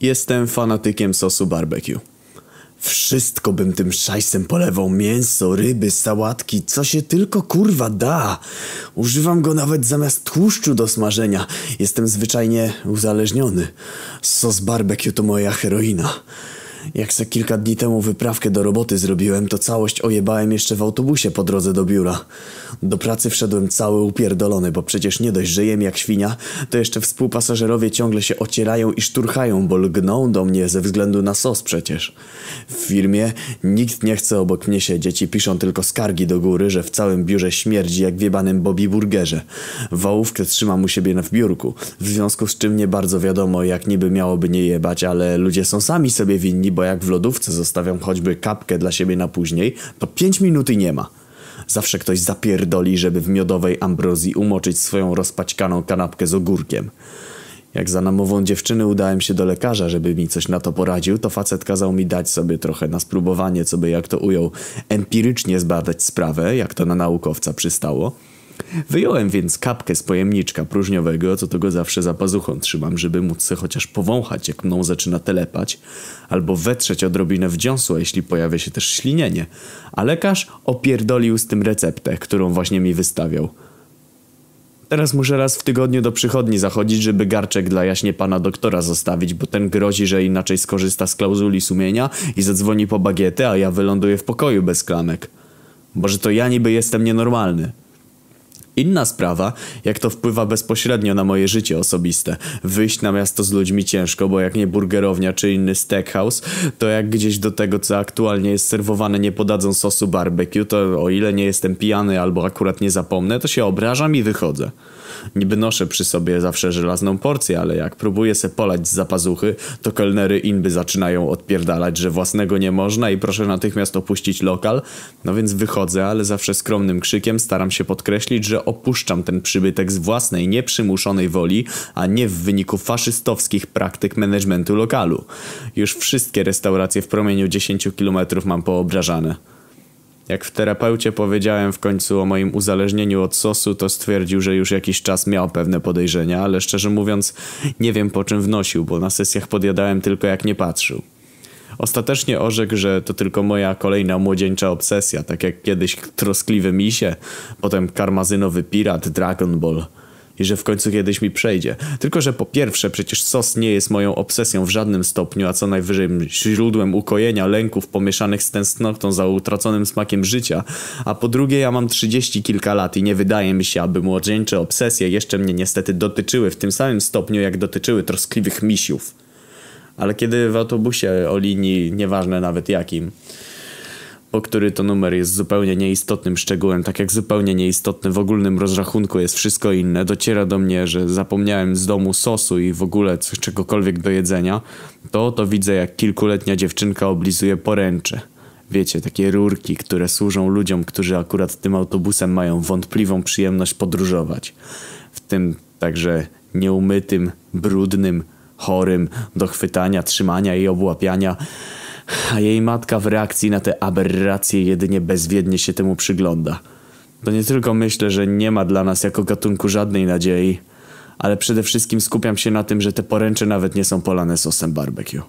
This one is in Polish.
Jestem fanatykiem sosu barbecue. Wszystko bym tym szajsem polewał. Mięso, ryby, sałatki, co się tylko kurwa da. Używam go nawet zamiast tłuszczu do smażenia. Jestem zwyczajnie uzależniony. Sos barbecue to moja heroina. Jak se kilka dni temu wyprawkę do roboty zrobiłem, to całość ojebałem jeszcze w autobusie po drodze do biura. Do pracy wszedłem cały upierdolony, bo przecież nie dość, że jem jak świnia, to jeszcze współpasażerowie ciągle się ocierają i szturchają, bo lgną do mnie ze względu na sos przecież. W firmie nikt nie chce obok mnie siedzieć i piszą tylko skargi do góry, że w całym biurze śmierdzi jak w jebanym Bobby Burgerze. Wałówkę trzymam u siebie w biurku, w związku z czym nie bardzo wiadomo jak niby miałoby nie jebać, ale ludzie są sami sobie winni, bo jak w lodówce zostawiam choćby kapkę dla siebie na później, to 5 minut i nie ma. Zawsze ktoś zapierdoli, żeby w miodowej ambrozji umoczyć swoją rozpaćkaną kanapkę z ogórkiem. Jak za namową dziewczyny udałem się do lekarza, żeby mi coś na to poradził, to facet kazał mi dać sobie trochę na spróbowanie, co by jak to ujął, empirycznie zbadać sprawę, jak to na naukowca przystało. Wyjąłem więc kapkę z pojemniczka próżniowego, co to go zawsze za pazuchą trzymam, żeby móc se chociaż powąchać, jak mną zaczyna telepać, albo wetrzeć odrobinę wdziąsła, jeśli pojawia się też ślinienie. A lekarz opierdolił z tym receptę, którą właśnie mi wystawiał. Teraz muszę raz w tygodniu do przychodni zachodzić, żeby garczek dla jaśnie pana doktora zostawić, bo ten grozi, że inaczej skorzysta z klauzuli sumienia i zadzwoni po bagietę, a ja wyląduję w pokoju bez klamek. Boże, to ja niby jestem nienormalny. Inna sprawa, jak to wpływa bezpośrednio na moje życie osobiste. Wyjść na miasto z ludźmi ciężko, bo jak nie burgerownia czy inny steakhouse, to jak gdzieś do tego, co aktualnie jest serwowane, nie podadzą sosu barbecue, to o ile nie jestem pijany albo akurat nie zapomnę, to się obrażam i wychodzę. Niby noszę przy sobie zawsze żelazną porcję, ale jak próbuję se polać z zapazuchy, to kelnery inby zaczynają odpierdalać, że własnego nie można i proszę natychmiast opuścić lokal. No więc wychodzę, ale zawsze skromnym krzykiem staram się podkreślić, że opuszczam ten przybytek z własnej, nieprzymuszonej woli, a nie w wyniku faszystowskich praktyk managementu lokalu. Już wszystkie restauracje w promieniu 10 km mam poobrażane. Jak w terapeucie powiedziałem w końcu o moim uzależnieniu od sosu, to stwierdził, że już jakiś czas miał pewne podejrzenia, ale szczerze mówiąc nie wiem po czym wnosił, bo na sesjach podjadałem tylko jak nie patrzył. Ostatecznie orzekł, że to tylko moja kolejna młodzieńcza obsesja, tak jak kiedyś troskliwy misie, potem karmazynowy pirat Dragon Ball – i że w końcu kiedyś mi przejdzie. Tylko, że po pierwsze, przecież sos nie jest moją obsesją w żadnym stopniu, a co najwyżej źródłem ukojenia lęków pomieszanych z tęsknotą za utraconym smakiem życia. A po drugie, ja mam trzydzieści kilka lat i nie wydaje mi się, aby młodzieńcze obsesje jeszcze mnie niestety dotyczyły w tym samym stopniu, jak dotyczyły troskliwych misiów. Ale kiedy w autobusie o linii, nieważne nawet jakim, bo który to numer jest zupełnie nieistotnym szczegółem, tak jak zupełnie nieistotny w ogólnym rozrachunku jest wszystko inne. Dociera do mnie, że zapomniałem z domu sosu i w ogóle coś, czegokolwiek do jedzenia, to to widzę jak kilkuletnia dziewczynka oblizuje poręcze. Wiecie, takie rurki, które służą ludziom, którzy akurat tym autobusem mają wątpliwą przyjemność podróżować. W tym także nieumytym, brudnym, chorym, do chwytania, trzymania i obłapiania a jej matka w reakcji na te aberracje jedynie bezwiednie się temu przygląda. To nie tylko myślę, że nie ma dla nas jako gatunku żadnej nadziei, ale przede wszystkim skupiam się na tym, że te poręcze nawet nie są polane sosem barbecue.